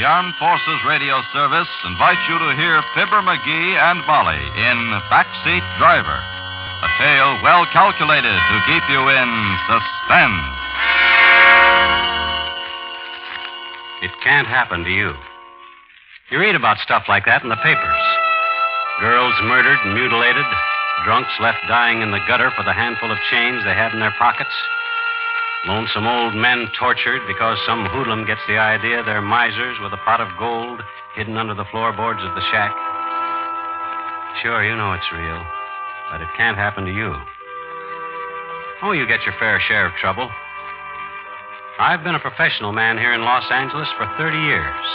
the Armed Forces Radio Service invites you to hear Fibber McGee and Molly in Backseat Driver, a tale well calculated to keep you in suspense. It can't happen to you. You read about stuff like that in the papers. Girls murdered and mutilated, drunks left dying in the gutter for the handful of change they had in their pockets, lonesome old men tortured because some hoodlum gets the idea they're misers with a pot of gold hidden under the floorboards of the shack. Sure, you know it's real, but it can't happen to you. Oh, you get your fair share of trouble. I've been a professional man here in Los Angeles for 30 years.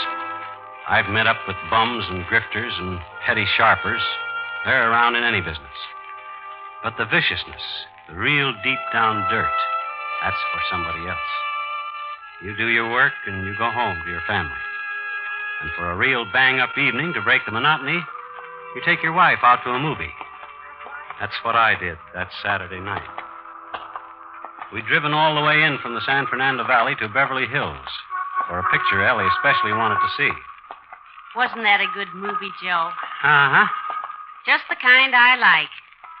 I've met up with bums and grifters and petty sharpers. They're around in any business. But the viciousness, the real deep down dirt, that's for somebody else. You do your work and you go home to your family. And for a real bang up evening to break the monotony, you take your wife out to a movie. That's what I did that Saturday night. We'd driven all the way in from the San Fernando Valley to Beverly Hills for a picture Ellie especially wanted to see. Wasn't that a good movie, Joe? Uh huh. Just the kind I like.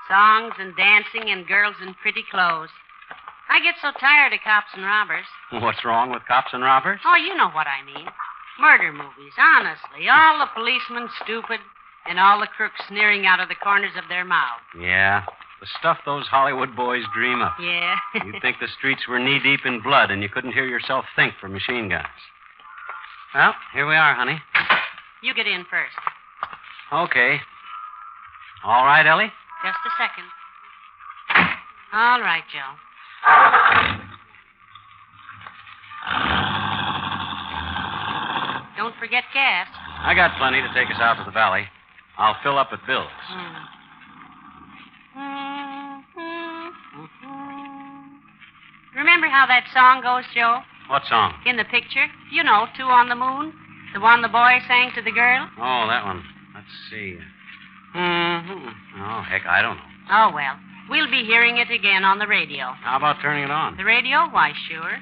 Songs and dancing and girls in pretty clothes. I get so tired of cops and robbers. What's wrong with cops and robbers? Oh, you know what I mean. Murder movies, honestly. All the policemen stupid and all the crooks sneering out of the corners of their mouths. Yeah. The stuff those Hollywood boys dream up. Yeah. You'd think the streets were knee deep in blood and you couldn't hear yourself think for machine guns. Well, here we are, honey. you get in first. Okay. All right, Ellie? Just a second. All right, Joe. Don't forget gas. I got plenty to take us out to the valley. I'll fill up at Bill's. Remember how that song goes, Joe? What song? In the picture? You know, Two on the Moon? The one the boy sang to the girl? Oh, that one. Let's see. Mm-hmm. Oh, heck, I don't know. Oh, well. We'll be hearing it again on the radio. How about turning it on? The radio? Why, sure.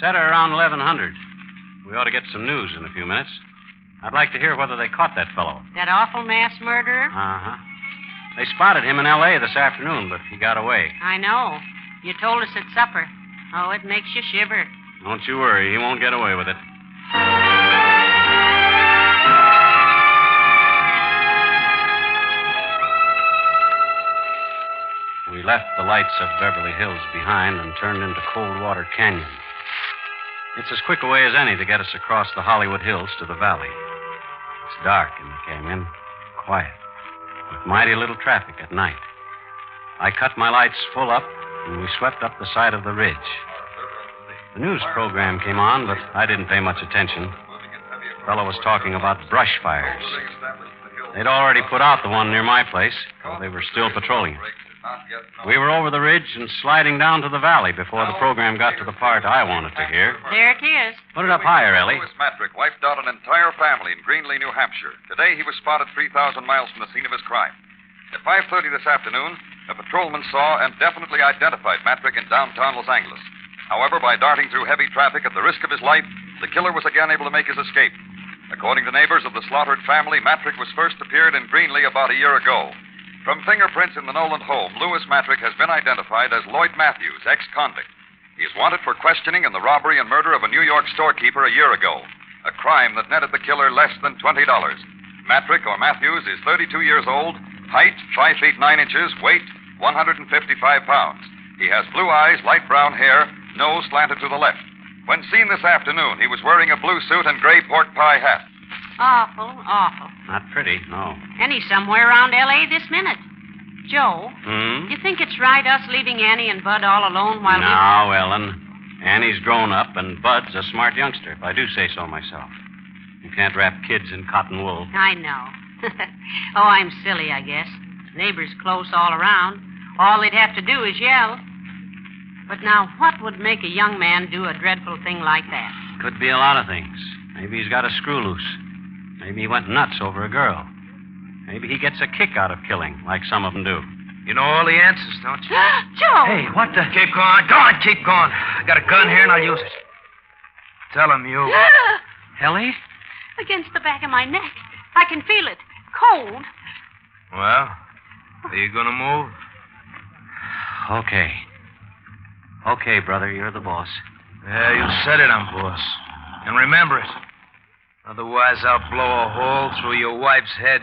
Set her around 1100. We ought to get some news in a few minutes. I'd like to hear whether they caught that fellow. That awful mass murderer? Uh huh. They spotted him in L.A. this afternoon, but he got away. I know. You told us at supper. Oh, it makes you shiver. Don't you worry, he won't get away with it. We left the lights of Beverly Hills behind and turned into Coldwater Canyon. It's as quick a way as any to get us across the Hollywood Hills to the valley. It's dark in the canyon, quiet, with mighty little traffic at night. I cut my lights full up, and we swept up the side of the ridge. The news program came on, but I didn't pay much attention. The fellow was talking about brush fires. They'd already put out the one near my place, though they were still patrolling it. We were over the ridge and sliding down to the valley before the program got to the part I wanted to hear. There it is. Put it up higher, Ellie. Louis Matrick wiped out an entire family in Greenlee, New Hampshire. Today he was spotted 3,000 miles from the scene of his crime. At 5.30 this afternoon, a patrolman saw and definitely identified Matrick in downtown Los Angeles. However, by darting through heavy traffic at the risk of his life, the killer was again able to make his escape. According to neighbors of the slaughtered family, Matrick was first appeared in Greenlee about a year ago. From fingerprints in the Noland home, Louis Matrick has been identified as Lloyd Matthews, ex convict. He is wanted for questioning in the robbery and murder of a New York storekeeper a year ago, a crime that netted the killer less than $20. Matrick, or Matthews, is 32 years old, height 5 feet 9 inches, weight 155 pounds. He has blue eyes, light brown hair, nose slanted to the left. When seen this afternoon, he was wearing a blue suit and gray pork pie hat. Awful, awful. Not pretty, no. And he's somewhere around L.A. this minute. Joe, Hmm? you think it's right us leaving Annie and Bud all alone while now, Ellen. Annie's grown up, and Bud's a smart youngster, if I do say so myself. You can't wrap kids in cotton wool. I know. oh, I'm silly, I guess. Neighbors close all around. All they'd have to do is yell. But now, what would make a young man do a dreadful thing like that? Could be a lot of things. Maybe he's got a screw loose. Maybe he went nuts over a girl. Maybe he gets a kick out of killing, like some of them do. You know all the answers, don't you? Joe! Hey, what the? Keep going. Go on, keep going. I got a gun here and I'll use it. Tell him you. Ellie? against the back of my neck. I can feel it. Cold. Well, are you going to move? Okay. Okay, brother, you're the boss. Yeah, you said it, I'm boss. And remember it. Otherwise, I'll blow a hole through your wife's head.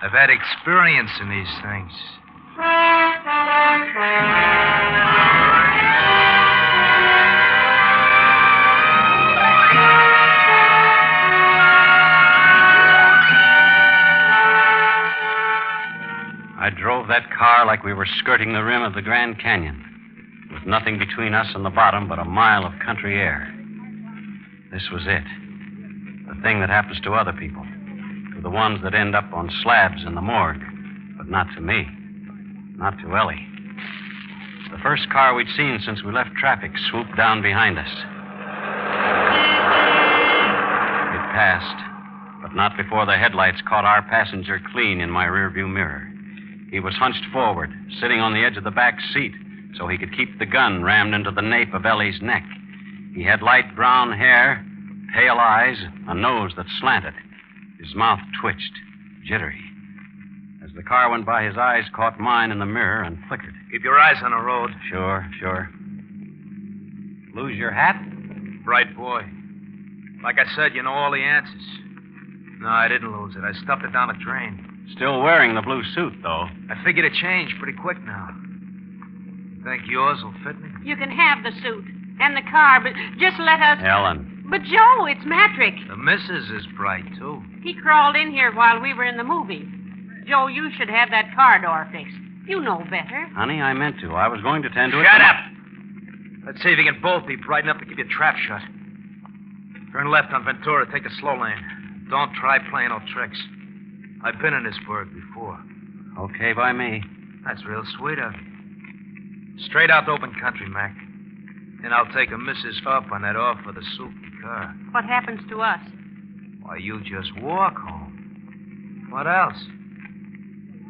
I've had experience in these things. I drove that car like we were skirting the rim of the Grand Canyon, with nothing between us and the bottom but a mile of country air. This was it. Thing that happens to other people, to the ones that end up on slabs in the morgue, but not to me, not to Ellie. The first car we'd seen since we left traffic swooped down behind us. It passed, but not before the headlights caught our passenger clean in my rearview mirror. He was hunched forward, sitting on the edge of the back seat, so he could keep the gun rammed into the nape of Ellie's neck. He had light brown hair, pale eyes, a nose that slanted. His mouth twitched, jittery. As the car went by, his eyes caught mine in the mirror and flickered. Keep your eyes on the road. Sure, sure. Lose your hat? Bright boy. Like I said, you know all the answers. No, I didn't lose it. I stuffed it down the drain. Still wearing the blue suit, though. I figured it changed pretty quick now. Think yours will fit me? You can have the suit and the car, but just let us. Ellen. But, Joe, it's Matrick. The missus is bright, too. He crawled in here while we were in the movie. Joe, you should have that car door fixed. You know better. Honey, I meant to. I was going to tend to it. Shut up! Let's see if you can both be bright enough to give you a trap shot. Turn left on Ventura. Take the slow lane. Don't try playing no tricks. I've been in this burg before. Okay by me. That's real sweet of you. Straight out to open country, Mac. And I'll take a missus up on that offer of the suit and car. What happens to us? Why, you just walk home. What else?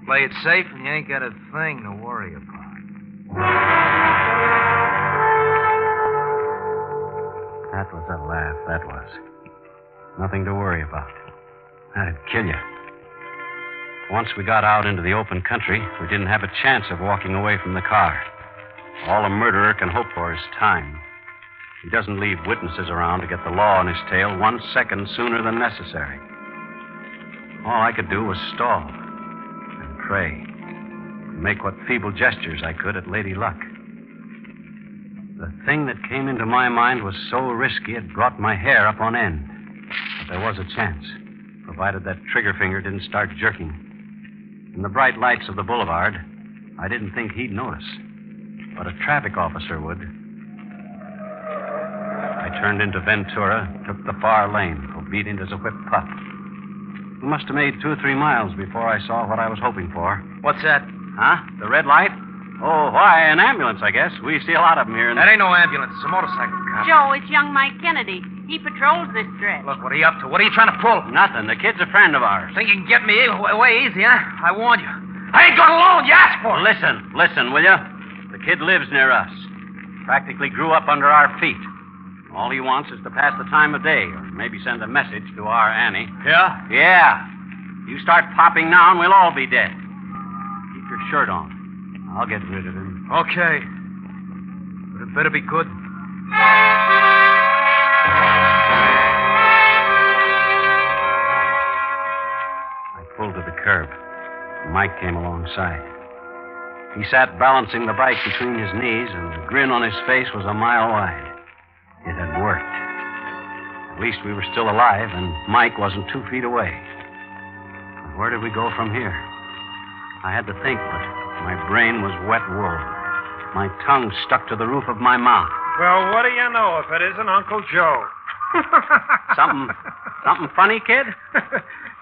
Play it safe and you ain't got a thing to worry about. That was a laugh, that was. Nothing to worry about. That'd kill you. Once we got out into the open country, we didn't have a chance of walking away from the car. All a murderer can hope for is time. He doesn't leave witnesses around to get the law on his tail one second sooner than necessary. All I could do was stall and pray, and make what feeble gestures I could at Lady Luck. The thing that came into my mind was so risky it brought my hair up on end. But there was a chance, provided that trigger finger didn't start jerking. In the bright lights of the boulevard, I didn't think he'd notice. But a traffic officer would. I turned into Ventura, took the far lane, obedient as a whipped pup. We must have made two or three miles before I saw what I was hoping for. What's that? Huh? The red light? Oh, why? An ambulance, I guess. We see a lot of them here. In That ain't no ambulance. It's a motorcycle cop. Joe, it's young Mike Kennedy. He patrols this stretch. Look, what are you up to? What are you trying to pull? Nothing. The kid's a friend of ours. Think you can get me away way easy, huh? I warned you. I ain't going alone. You asked for it. Listen, listen, will you? The kid lives near us. Practically grew up under our feet. All he wants is to pass the time of day, or maybe send a message to our Annie. Yeah? Yeah. You start popping now, and we'll all be dead. Keep your shirt on. I'll get rid of him. Okay. But it better be good. I pulled to the curb. Mike came alongside. He sat balancing the bike between his knees, and the grin on his face was a mile wide. It had worked. At least we were still alive, and Mike wasn't two feet away. But where did we go from here? I had to think, but my brain was wet wool. My tongue stuck to the roof of my mouth. Well, what do you know if it isn't Uncle Joe? Something, something funny, kid?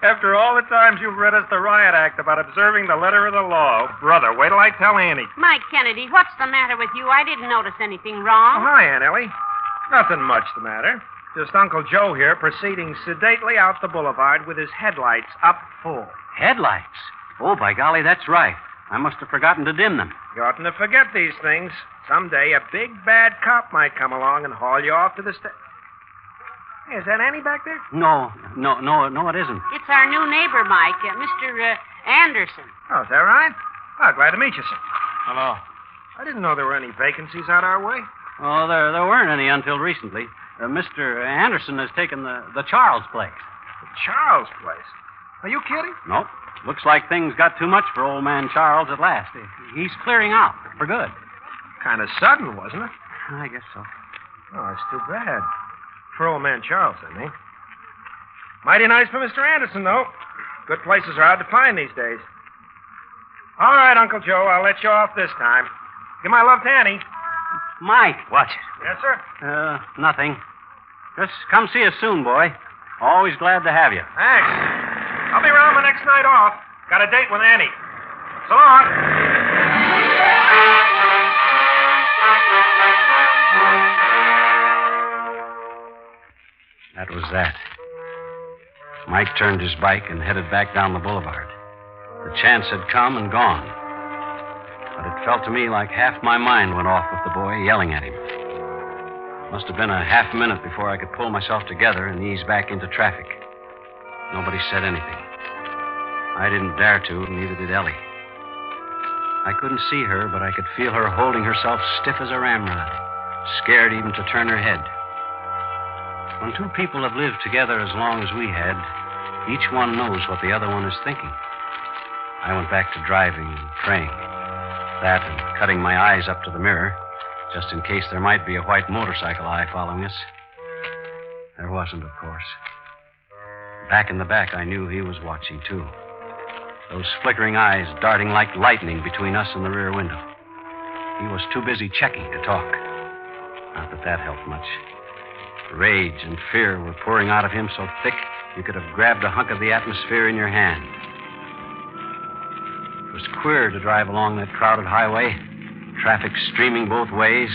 After all the times you've read us the riot act about observing the letter of the law, brother, wait till I tell Annie. Mike Kennedy, what's the matter with you? I didn't notice anything Oh, wrong. hi, Aunt Ellie. Nothing much the matter. Just Uncle Joe here proceeding sedately out the boulevard with his headlights up full. Headlights. Oh, by golly, that's right. I must have forgotten to dim them. You oughtn't to forget these things. Someday a big bad cop might come along and haul you off to the sta- Hey, is that Annie back there? No, no, no, no, it isn't. It's our new neighbor, Mike, uh, Mr. Uh, Anderson. Oh, is that right? Oh, glad to meet you, sir. Hello. I didn't know there were any vacancies out our way. Oh, there, there weren't any until recently. Uh, Mr. Anderson has taken the, the Charles place. The Charles place. Are you kidding? Nope. Looks like things got too much for old man Charles at last. He's clearing out for good. Kind of sudden, wasn't it? I guess so. Oh, it's too bad. For old man Charles, I mean. Mighty nice for Mr. Anderson, though. Good places are hard to find these days. All right, Uncle Joe, I'll let you off this time. Give my love to Annie. Mike. Watch it. Yes, sir. Uh, nothing. Just come see us soon, boy. Always glad to have you. Thanks. I'll be around my next night off. Got a date with Annie. So long. That was that. Mike turned his bike and headed back down the boulevard. The chance had come and gone. But it felt to me like half my mind went off with the boy yelling at him. Must have been a half minute before I could pull myself together and ease back into traffic. Nobody said anything. I didn't dare to, neither did Ellie. I couldn't see her, but I could feel her holding herself stiff as a ramrod, scared even to turn her head. When two people have lived together as long as we had, each one knows what the other one is thinking. I went back to driving and praying. That and cutting my eyes up to the mirror, just in case there might be a white motorcycle eye following us. There wasn't, of course. Back in the back, I knew he was watching, too. Those flickering eyes darting like lightning between us and the rear window. He was too busy checking to talk. Not that that helped much. Rage and fear were pouring out of him so thick you could have grabbed a hunk of the atmosphere in your hand. It was queer to drive along that crowded highway, traffic streaming both ways,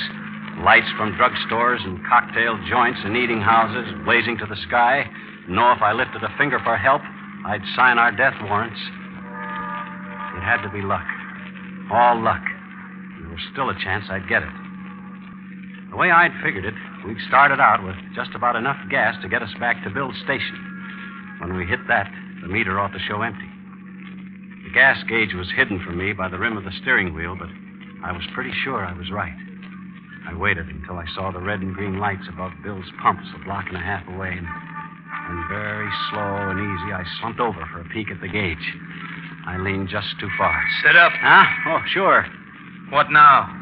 lights from drugstores and cocktail joints and eating houses blazing to the sky. Know if I lifted a finger for help, I'd sign our death warrants. It had to be luck. All luck. There was still a chance I'd get it. The way I'd figured it, we'd started out with just about enough gas to get us back to Bill's station. When we hit that, the meter ought to show empty. The gas gauge was hidden from me by the rim of the steering wheel, but I was pretty sure I was right. I waited until I saw the red and green lights above Bill's pumps a block and a half away, and, and very slow and easy, I slumped over for a peek at the gauge. I leaned just too far. Sit up. Huh? Oh, sure. What now?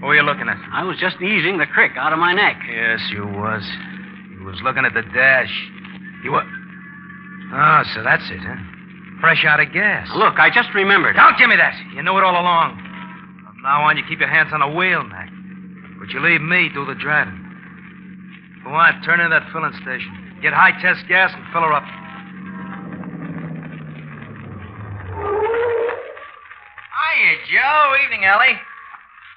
What were you looking at? I was just easing the crick out of my neck. Yes, you was. You was looking at the dash. You were. Oh, ah, so that's it, huh? Fresh out of gas. Look, I just remembered. Don't give me that. You knew it all along. From now on, you keep your hands on the wheel, Mac. But you leave me do the driving. Go on, turn in that filling station. Get high test gas and fill her up. Hiya, Joe. Evening, Ellie.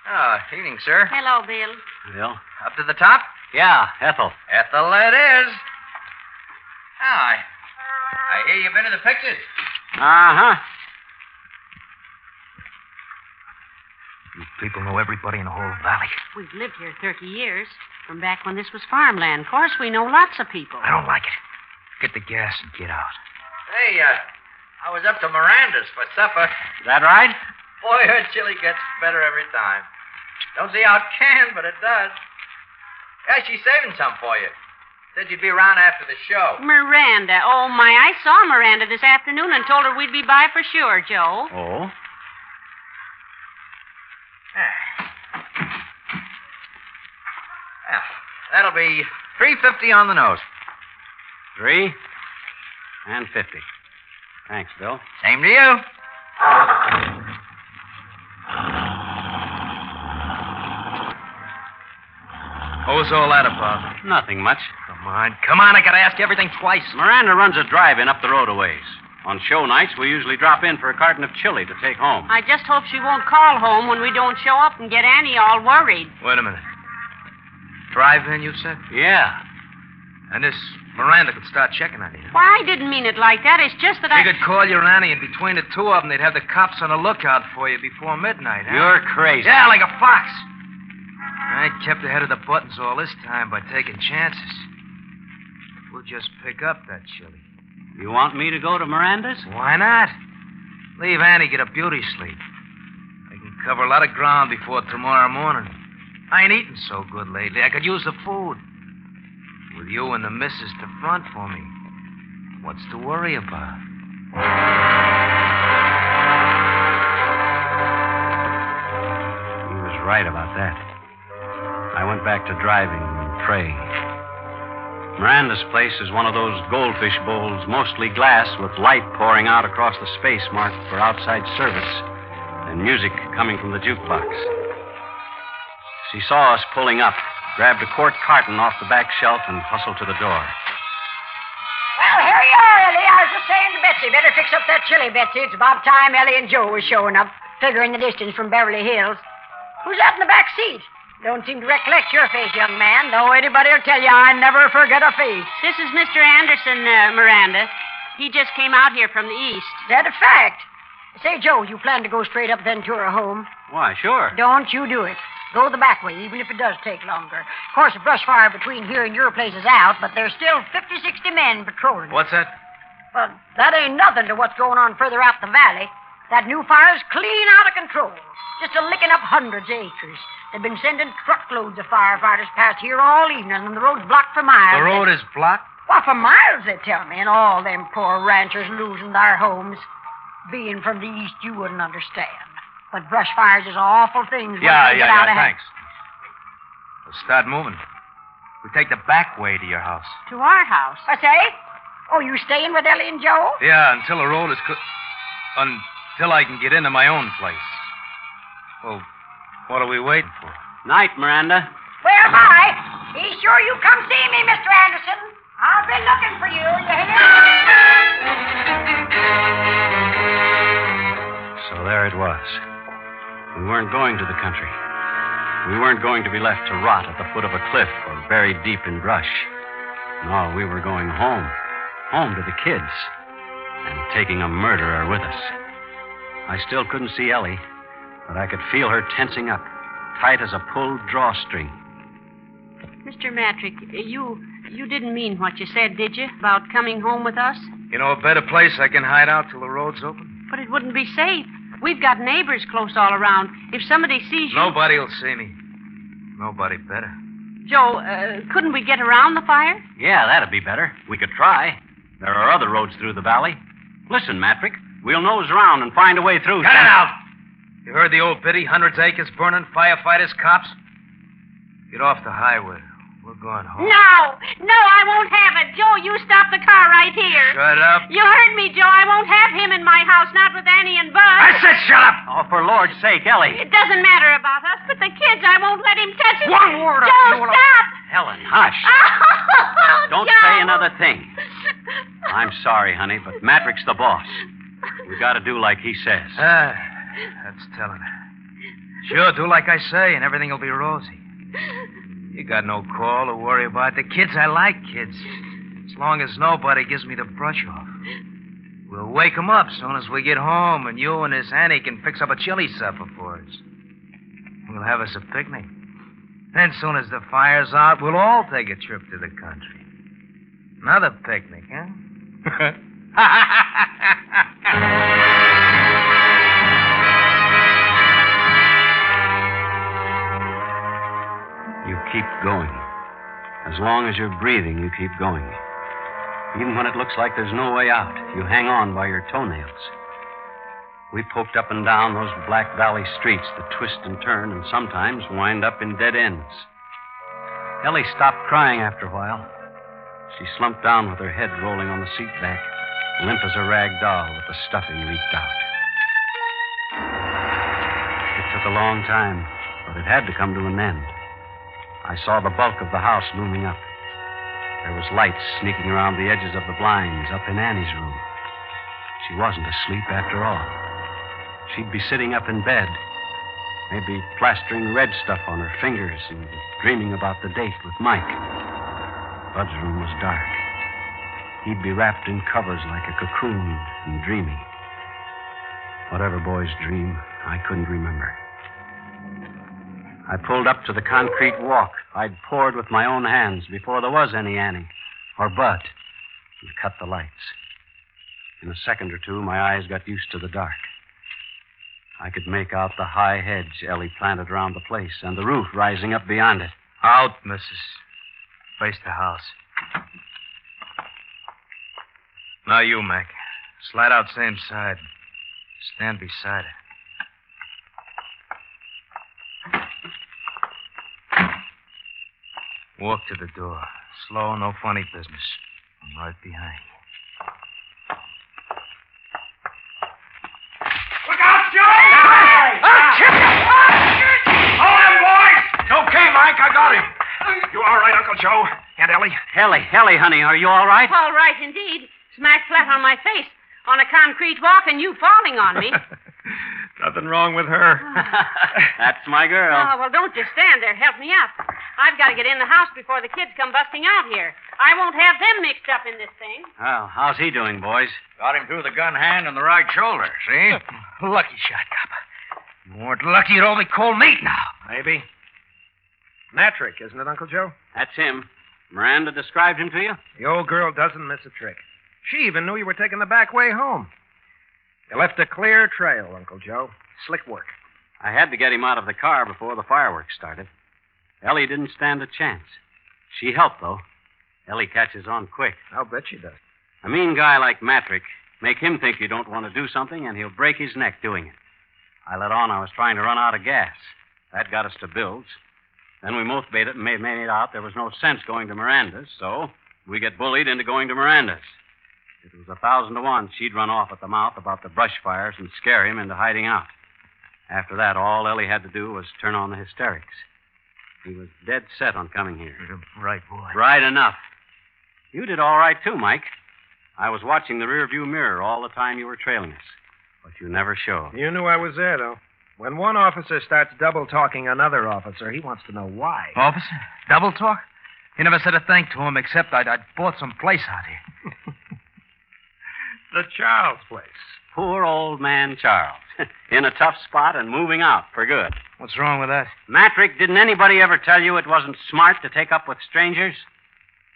Oh, evening, sir. Hello, Bill. Bill? Up to the top? Yeah, Ethyl. Ethyl it is. Oh, I, I hear you've been to the pictures. Uh huh. You people know everybody in the whole valley. We've lived here 30 years, from back when this was farmland. Of course, we know lots of people. I don't like it. Get the gas and get out. Hey, uh, I was up to Miranda's for supper. Is that right? Boy, her chili gets better every time. Don't see how it can, but it does. Yeah, she's saving some for you. Said you'd be around after the show. Miranda. Oh, my. I saw Miranda this afternoon and told her we'd be by for sure, Joe. Oh? Well, that'll be three fifty on the nose. Three and fifty. Thanks, Bill. Same to you. What was all that about? Nothing much. Come on, come on. I gotta ask you everything twice. Miranda runs a drive-in up the road a ways. On show nights, we usually drop in for a carton of chili to take home. I just hope she won't call home when we don't show up and get Annie all worried. Wait a minute. Drive-in, you said? Yeah. And this Miranda could start checking on you. Why, I didn't mean it like that. It's just that I. They could call your Annie, and between the two of them, they'd have the cops on the lookout for you before midnight, huh? You're crazy. Yeah, like a fox. I kept ahead of the buttons all this time by taking chances. we'll just pick up that chili. You want me to go to Miranda's? Why not? Leave Annie get a beauty sleep. I can cover a lot of ground before tomorrow morning. I ain't eating so good lately. I could use the food. With you and the missus to front for me, what's to worry about? He was right about that. I went back to driving and praying. Miranda's place is one of those goldfish bowls, mostly glass, with light pouring out across the space marked for outside service and music coming from the jukebox. She saw us pulling up, grabbed a quart carton off the back shelf, and hustled to the door. Well, here you are, Ellie. I was just saying to Betsy, better fix up that chili, Betsy. It's about time Ellie and Joe were showing up, figuring the distance from Beverly Hills. Who's that in the back seat? Don't seem to recollect your face, young man, though anybody'll tell you I never forget a face. This is Mr. Anderson, uh, Miranda. He just came out here from the east. Is that a fact? Say, Joe, you plan to go straight up Ventura home? Why, sure. Don't you do it. Go the back way, even if it does take longer. Of course, the brush fire between here and your place is out, but there's still 50, 60 men patrolling. What's that? Well, that ain't nothing to what's going on further out the valley. That new fire's clean out of control. Just a licking up hundreds of acres. They've been sending truckloads of firefighters past here all evening, and the road's blocked for miles. The road is blocked? Why, for miles, they tell me, and all them poor ranchers losing their homes. Being from the east, you wouldn't understand. But brush fires is awful things. Yeah, yeah, yeah, thanks. We'll start moving. We take the back way to your house. To our house. I say? Oh, you staying with Ellie and Joe? Yeah, until the road is cl- until I can get into my own place. Well, what are we waiting for? Night, Miranda. Well, bye. Be sure you come see me, Mr. Anderson. I'll be looking for you, you hear? So there it was. We weren't going to the country. We weren't going to be left to rot at the foot of a cliff or buried deep in brush. No, we were going home. Home to the kids. And taking a murderer with us. I still couldn't see Ellie, but I could feel her tensing up, tight as a pulled drawstring. Mr. Matrick, you you didn't mean what you said, did you, about coming home with us? You know a better place I can hide out till the road's open? But it wouldn't be safe. We've got neighbors close all around. If somebody sees you. Nobody'll see me. Nobody better. Joe, uh, couldn't we get around the fire? Yeah, that'd be better. We could try. There are other roads through the valley. Listen, Matrick, we'll nose around and find a way through. Cut it out! You heard the old biddy? Hundreds of acres burning, firefighters, cops? Get off the highway. We're going home. No, no, I won't have it. Joe, you stop the car right here. Shut up. You heard me, Joe. I won't have him in my house, not with Annie and Bud. I said shut up! Oh, for Lord's sake, Ellie. It doesn't matter about us, but the kids, I won't let him touch it. One word, Joe, you will- stop. Helen, hush. Oh, Don't Joe. say another thing. I'm sorry, honey, but Matrick's the boss. We got to do like he says. Ah, that's telling. Sure, do like I say, and everything will be rosy. You got no call to worry about. The kids, I like kids. As long as nobody gives me the brush off. We'll wake 'em up soon as we get home, and you and this Annie can fix up a chili supper for us. We'll have us a picnic. Then, soon as the fire's out, we'll all take a trip to the country. Another picnic, huh? keep going. As long as you're breathing, you keep going. Even when it looks like there's no way out, you hang on by your toenails. We poked up and down those Black Valley streets that twist and turn and sometimes wind up in dead ends. Ellie stopped crying after a while. She slumped down with her head rolling on the seat back, limp as a rag doll with the stuffing leaked out. It took a long time, but it had to come to an end. I saw the bulk of the house looming up. There was light sneaking around the edges of the blinds up in Annie's room. She wasn't asleep after all. She'd be sitting up in bed, maybe plastering red stuff on her fingers and dreaming about the date with Mike. Bud's room was dark. He'd be wrapped in covers like a cocoon and dreaming. Whatever boys dream, I couldn't remember. I pulled up to the concrete walk I'd poured with my own hands before there was any Annie or Bud, and cut the lights. In a second or two, my eyes got used to the dark. I could make out the high hedge Ellie planted around the place and the roof rising up beyond it. Out, missus. Face the house. Now you, Mac. Slide out same side. Stand beside her. Walk to the door. Slow, no funny business. I'm right behind you. Look out, Joe! I'll kill you! Hold him, boys! Okay, Mike, I got him. You all right, Uncle Joe? And Ellie? Ellie, Ellie, honey, are you all right? All right, indeed. Smack flat on my face on a concrete walk and you falling on me. Nothing wrong with her. That's my girl. Oh, well, don't just stand there. Help me up. I've got to get in the house before the kids come busting out here. I won't have them mixed up in this thing. Well, how's he doing, boys? Got him through the gun hand and the right shoulder, see? Lucky shot, Cop. You weren't lucky, you'd only cold meat now. Maybe. Matrick, isn't it, Uncle Joe? That's him. Miranda described him to you? The old girl doesn't miss a trick. She even knew you were taking the back way home. You left a clear trail, Uncle Joe. Slick work. I had to get him out of the car before the fireworks started. Ellie didn't stand a chance. She helped, though. Ellie catches on quick. I'll bet she does. A mean guy like Matrick, make him think you don't want to do something, and he'll break his neck doing it. I let on I was trying to run out of gas. That got us to Bill's. Then we both made it and made, made it out there was no sense going to Miranda's, so we get bullied into going to Miranda's. It was a thousand to one she'd run off at the mouth about the brush fires and scare him into hiding out. After that, all Ellie had to do was turn on the hysterics. He was dead set on coming here. Right, boy. Right enough. You did all right, too, Mike. I was watching the rearview mirror all the time you were trailing us, but you never showed. You knew I was there, though. When one officer starts double talking another officer, he wants to know why. Officer? Double talk? You never said a thing to him except I'd, I'd bought some place out here. The Charles place. Poor old man Charles. In a tough spot and moving out for good. What's wrong with that? Matrick, didn't anybody ever tell you it wasn't smart to take up with strangers?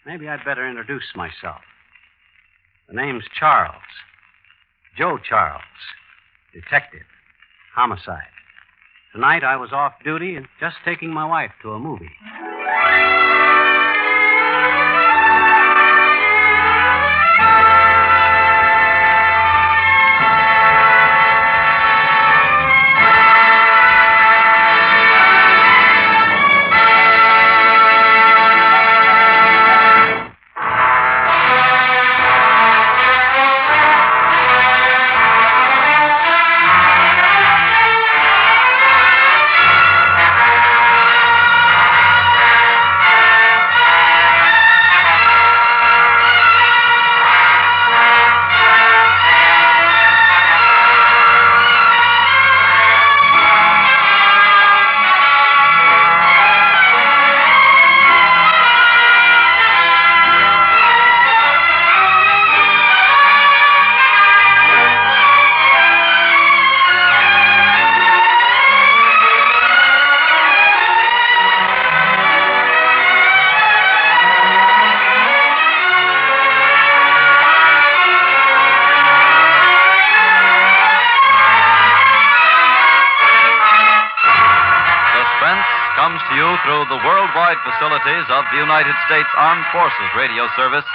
Maybe I'd better introduce myself. The name's Charles. Joe Charles. Detective. Homicide. Tonight I was off duty and just taking my wife to a movie. Facilities of the United States Armed Forces Radio Service,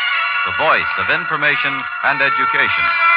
the voice of information and education.